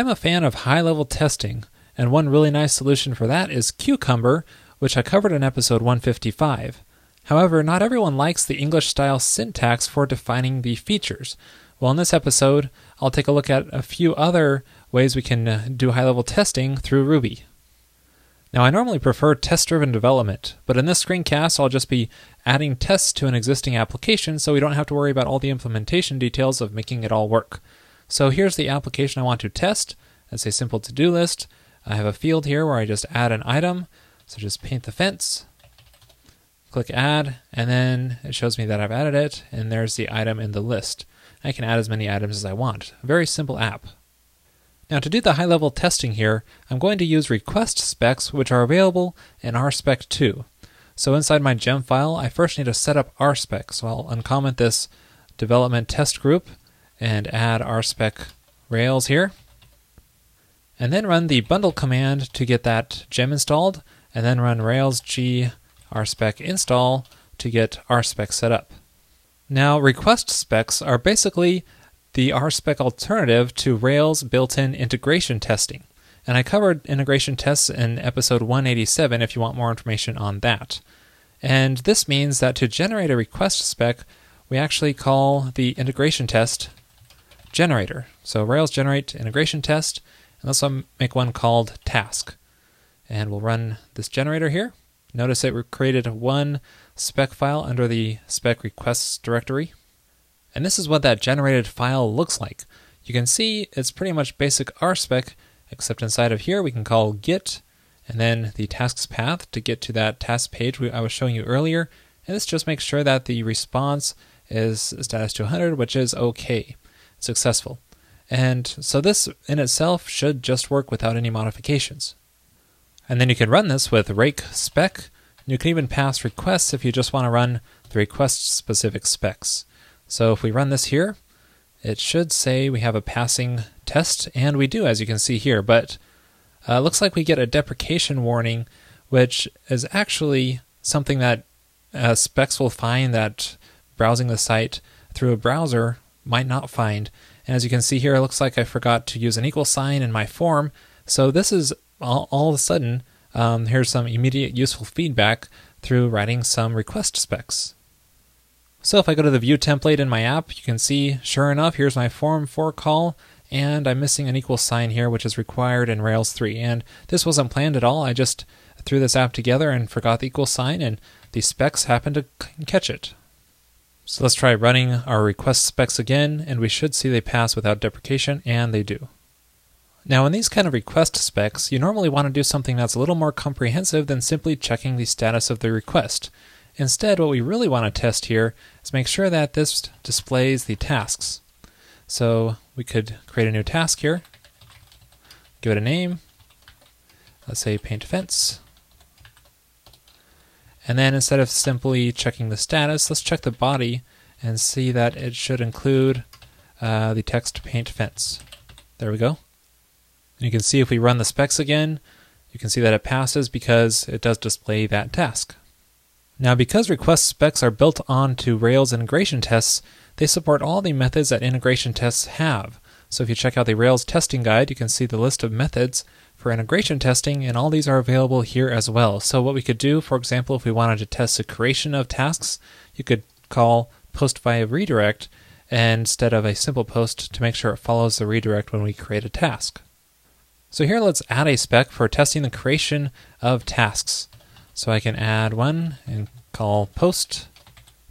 I'm a fan of high level testing, and one really nice solution for that is Cucumber, which I covered in episode 155. However, not everyone likes the English style syntax for defining the features. Well, in this episode, I'll take a look at a few other ways we can uh, do high level testing through Ruby. Now, I normally prefer test driven development, but in this screencast, I'll just be adding tests to an existing application so we don't have to worry about all the implementation details of making it all work. So here's the application I want to test. It's a simple to do list. I have a field here where I just add an item. So just paint the fence, click add, and then it shows me that I've added it, and there's the item in the list. I can add as many items as I want. A very simple app. Now to do the high level testing here, I'm going to use request specs which are available in RSpec2. So inside my gem file, I first need to set up RSpec. So I'll uncomment this development test group and add RSpec Rails here. And then run the bundle command to get that gem installed, and then run Rails G RSpec install to get RSpec set up. Now, request specs are basically the RSpec alternative to Rails built in integration testing. And I covered integration tests in episode 187 if you want more information on that. And this means that to generate a request spec, we actually call the integration test generator. So Rails generate integration test, and let's um, make one called task. And we'll run this generator here. Notice it created one spec file under the spec requests directory. And this is what that generated file looks like. You can see it's pretty much basic RSpec, except inside of here we can call get and then the tasks path to get to that task page I was showing you earlier. And this just makes sure that the response is status to 100, which is okay, successful. And so this in itself should just work without any modifications. And then you can run this with rake spec. You can even pass requests if you just want to run the request specific specs. So if we run this here, it should say we have a passing test, and we do, as you can see here. But uh, looks like we get a deprecation warning, which is actually something that uh, specs will find that browsing the site through a browser might not find. And as you can see here, it looks like I forgot to use an equal sign in my form. So this is all, all of a sudden, um, here's some immediate useful feedback through writing some request specs. So if I go to the view template in my app, you can see, sure enough, here's my form for call, and I'm missing an equal sign here, which is required in Rails 3. And this wasn't planned at all. I just threw this app together and forgot the equal sign, and the specs happened to catch it. So let's try running our request specs again, and we should see they pass without deprecation, and they do. Now, in these kind of request specs, you normally want to do something that's a little more comprehensive than simply checking the status of the request. Instead, what we really want to test here is make sure that this displays the tasks. So we could create a new task here, give it a name, let's say paint fence. And then instead of simply checking the status, let's check the body and see that it should include uh, the text paint fence. There we go. And you can see if we run the specs again, you can see that it passes because it does display that task. Now, because request specs are built onto Rails integration tests, they support all the methods that integration tests have. So if you check out the Rails testing guide, you can see the list of methods for integration testing, and all these are available here as well. So what we could do, for example, if we wanted to test the creation of tasks, you could call post via redirect instead of a simple post to make sure it follows the redirect when we create a task. So here let's add a spec for testing the creation of tasks. So I can add one and call post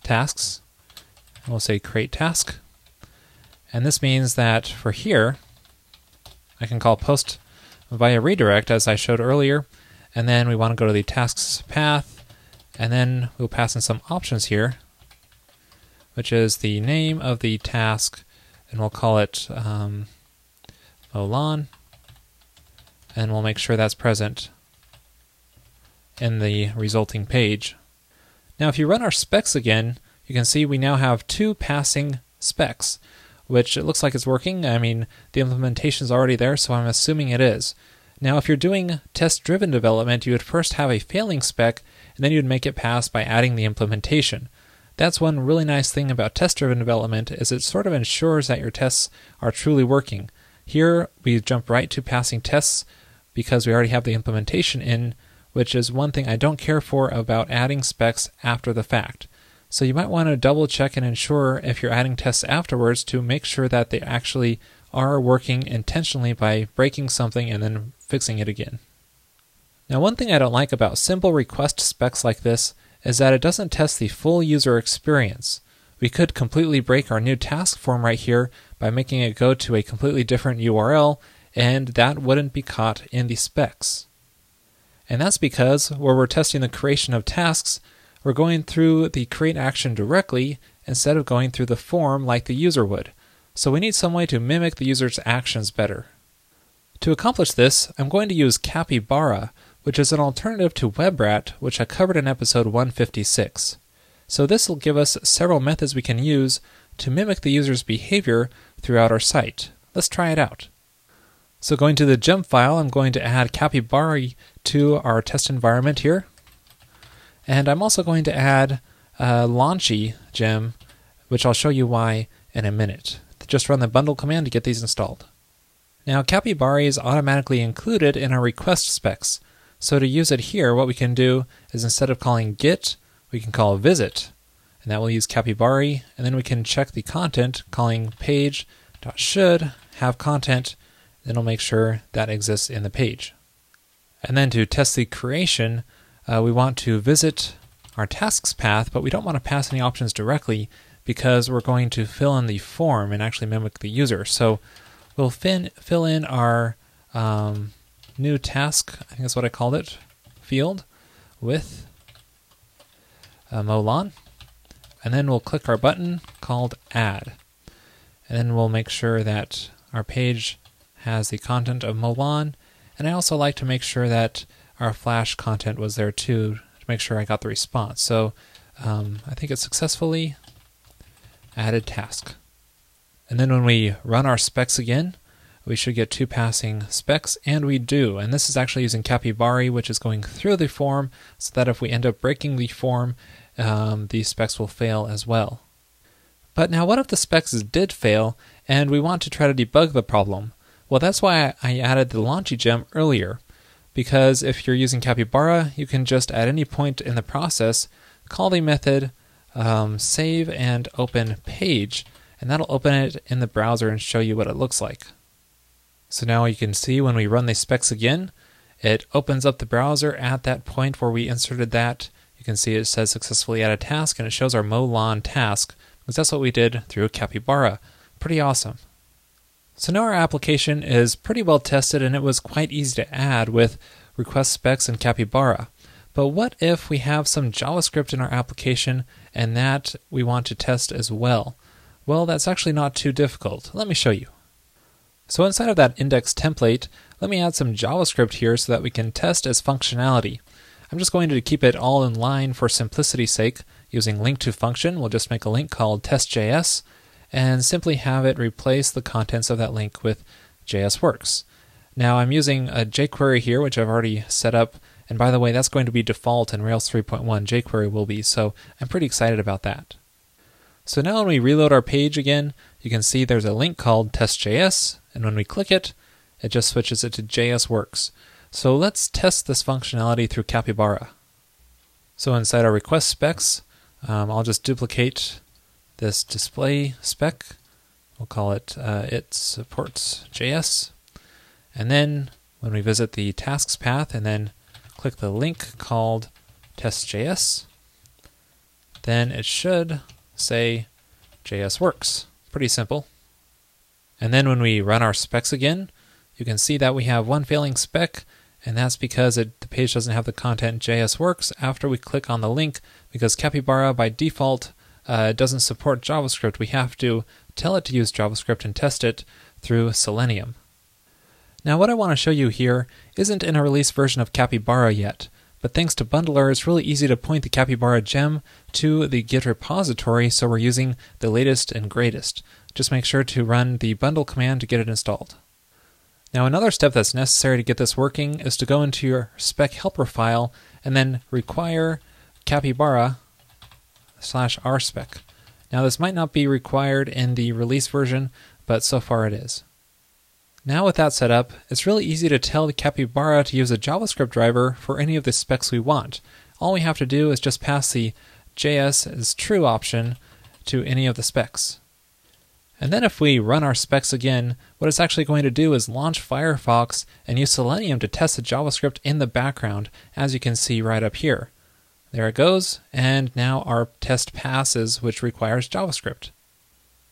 tasks. And we'll say create task. And this means that for here, I can call post via redirect as I showed earlier. And then we want to go to the tasks path. And then we'll pass in some options here, which is the name of the task. And we'll call it um, Olan and we'll make sure that's present in the resulting page. Now, if you run our specs again, you can see we now have two passing specs, which it looks like it's working. I mean, the implementation is already there, so I'm assuming it is. Now, if you're doing test driven development, you would first have a failing spec, and then you'd make it pass by adding the implementation. That's one really nice thing about test driven development is it sort of ensures that your tests are truly working. Here we jump right to passing tests because we already have the implementation in, which is one thing I don't care for about adding specs after the fact. So you might want to double check and ensure if you're adding tests afterwards to make sure that they actually are working intentionally by breaking something and then fixing it again. Now, one thing I don't like about simple request specs like this is that it doesn't test the full user experience. We could completely break our new task form right here by making it go to a completely different URL, and that wouldn't be caught in the specs. And that's because where we're testing the creation of tasks, we're going through the create action directly instead of going through the form like the user would. So we need some way to mimic the user's actions better. To accomplish this, I'm going to use Capybara, which is an alternative to WebRat, which I covered in episode 156. So this will give us several methods we can use to mimic the user's behavior throughout our site. Let's try it out. So going to the gem file, I'm going to add Capybara to our test environment here. And I'm also going to add a Launchy gem, which I'll show you why in a minute. Just run the bundle command to get these installed. Now Capybara is automatically included in our request specs. So to use it here, what we can do is instead of calling get, we can call visit. And that will use Capybara, and then we can check the content calling page.should have content, then it'll make sure that exists in the page. And then to test the creation, uh, we want to visit our tasks path, but we don't want to pass any options directly because we're going to fill in the form and actually mimic the user. So we'll fin- fill in our um, new task, I think that's what I called it, field with uh, Molan. And then we'll click our button called add. And then we'll make sure that our page has the content of Molan. And I also like to make sure that our Flash content was there too to make sure I got the response. So um, I think it successfully added task. And then when we run our specs again, we should get two passing specs, and we do. And this is actually using Capybara, which is going through the form, so that if we end up breaking the form, um, the specs will fail as well. But now, what if the specs did fail, and we want to try to debug the problem? Well, that's why I added the Launchy gem earlier, because if you're using Capybara, you can just at any point in the process call the method um, save and open page, and that'll open it in the browser and show you what it looks like. So now you can see when we run the specs again, it opens up the browser at that point where we inserted that. You can see it says successfully add a task and it shows our Molan task because that's what we did through Capybara. Pretty awesome. So now our application is pretty well tested and it was quite easy to add with request specs and Capybara. But what if we have some JavaScript in our application and that we want to test as well? Well, that's actually not too difficult. Let me show you. So inside of that index template, let me add some JavaScript here so that we can test as functionality. I'm just going to keep it all in line for simplicity's sake. Using link to function, we'll just make a link called test.js and simply have it replace the contents of that link with JSWorks. Now I'm using a jQuery here, which I've already set up. And by the way, that's going to be default in Rails 3.1. jQuery will be, so I'm pretty excited about that. So now when we reload our page again, you can see there's a link called test.js, and when we click it, it just switches it to JSWorks. So let's test this functionality through Capybara. So inside our request specs, um, I'll just duplicate this display spec. We'll call it uh, it supports JS. And then when we visit the tasks path and then click the link called test.js, then it should say JS works. Pretty simple. And then when we run our specs again, you can see that we have one failing spec, and that's because it, the page doesn't have the content JS works after we click on the link, because Capybara by default uh, doesn't support JavaScript. We have to tell it to use JavaScript and test it through Selenium. Now, what I want to show you here isn't in a release version of Capybara yet, but thanks to Bundler, it's really easy to point the Capybara gem to the Git repository, so we're using the latest and greatest. Just make sure to run the bundle command to get it installed. Now, another step that's necessary to get this working is to go into your spec helper file and then require capybara slash rspec. Now, this might not be required in the release version, but so far it is. Now with that set up, it's really easy to tell Capybara to use a JavaScript driver for any of the specs we want. All we have to do is just pass the JS is true option to any of the specs. And then if we run our specs again, what it's actually going to do is launch Firefox and use Selenium to test the JavaScript in the background, as you can see right up here. There it goes, and now our test passes, which requires JavaScript.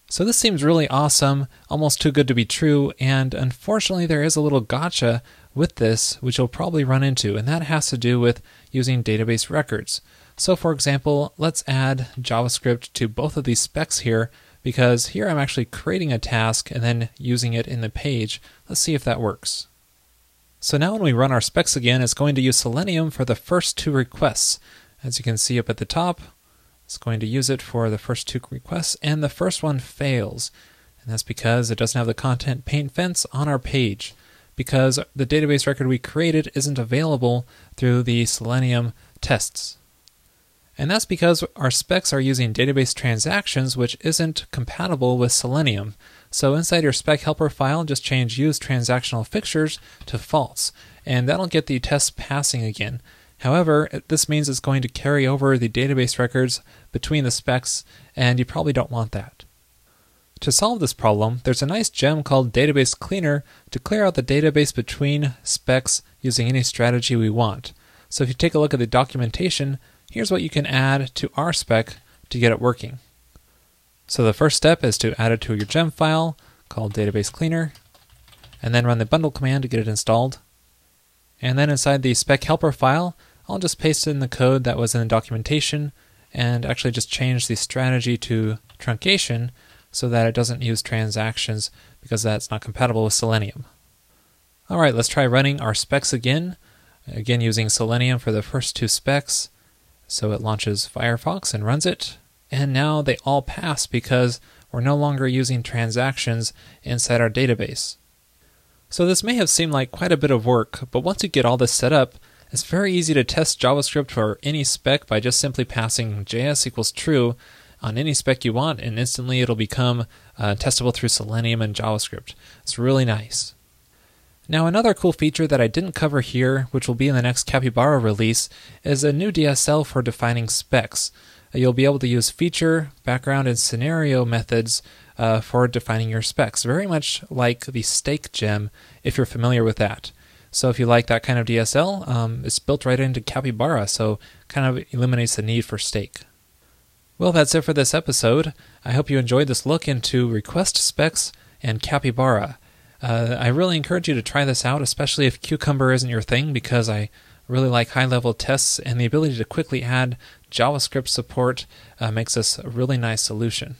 So this seems really awesome, almost too good to be true, and unfortunately there is a little gotcha with this, which you'll probably run into, and that has to do with using database records. So for example, let's add JavaScript to both of these specs here, because here I'm actually creating a task and then using it in the page. Let's see if that works. So now when we run our specs again, it's going to use Selenium for the first two requests. As you can see up at the top, it's going to use it for the first two requests, and the first one fails. And that's because it doesn't have the content paint fence on our page, because the database record we created isn't available through the Selenium tests. And that's because our specs are using database transactions, which isn't compatible with Selenium. So inside your spec helper file, just change use transactional fixtures to false, and that'll get the test passing again. However, this means it's going to carry over the database records between the specs, and you probably don't want that. To solve this problem, there's a nice gem called Database Cleaner to clear out the database between specs using any strategy we want. So if you take a look at the documentation, here's what you can add to our spec to get it working. So the first step is to add it to your gem file called Database Cleaner, and then run the bundle command to get it installed. And then inside the spec helper file, I'll just paste in the code that was in the documentation and actually just change the strategy to truncation so that it doesn't use transactions because that's not compatible with Selenium. All right, let's try running our specs again. Again, using Selenium for the first two specs. So it launches Firefox and runs it. And now they all pass because we're no longer using transactions inside our database. So this may have seemed like quite a bit of work, but once you get all this set up, it's very easy to test JavaScript for any spec by just simply passing JS equals true on any spec you want, and instantly it'll become uh, testable through Selenium and JavaScript. It's really nice. Now, another cool feature that I didn't cover here, which will be in the next Capybara release, is a new DSL for defining specs. You'll be able to use feature, background, and scenario methods uh, for defining your specs, very much like the steak gem, if you're familiar with that. So if you like that kind of DSL, um, it's built right into Capybara, so kind of eliminates the need for steak. Well, that's it for this episode. I hope you enjoyed this look into request specs and Capybara. Uh, I really encourage you to try this out, especially if Cucumber isn't your thing, because I really like high level tests and the ability to quickly add JavaScript support uh, makes this a really nice solution.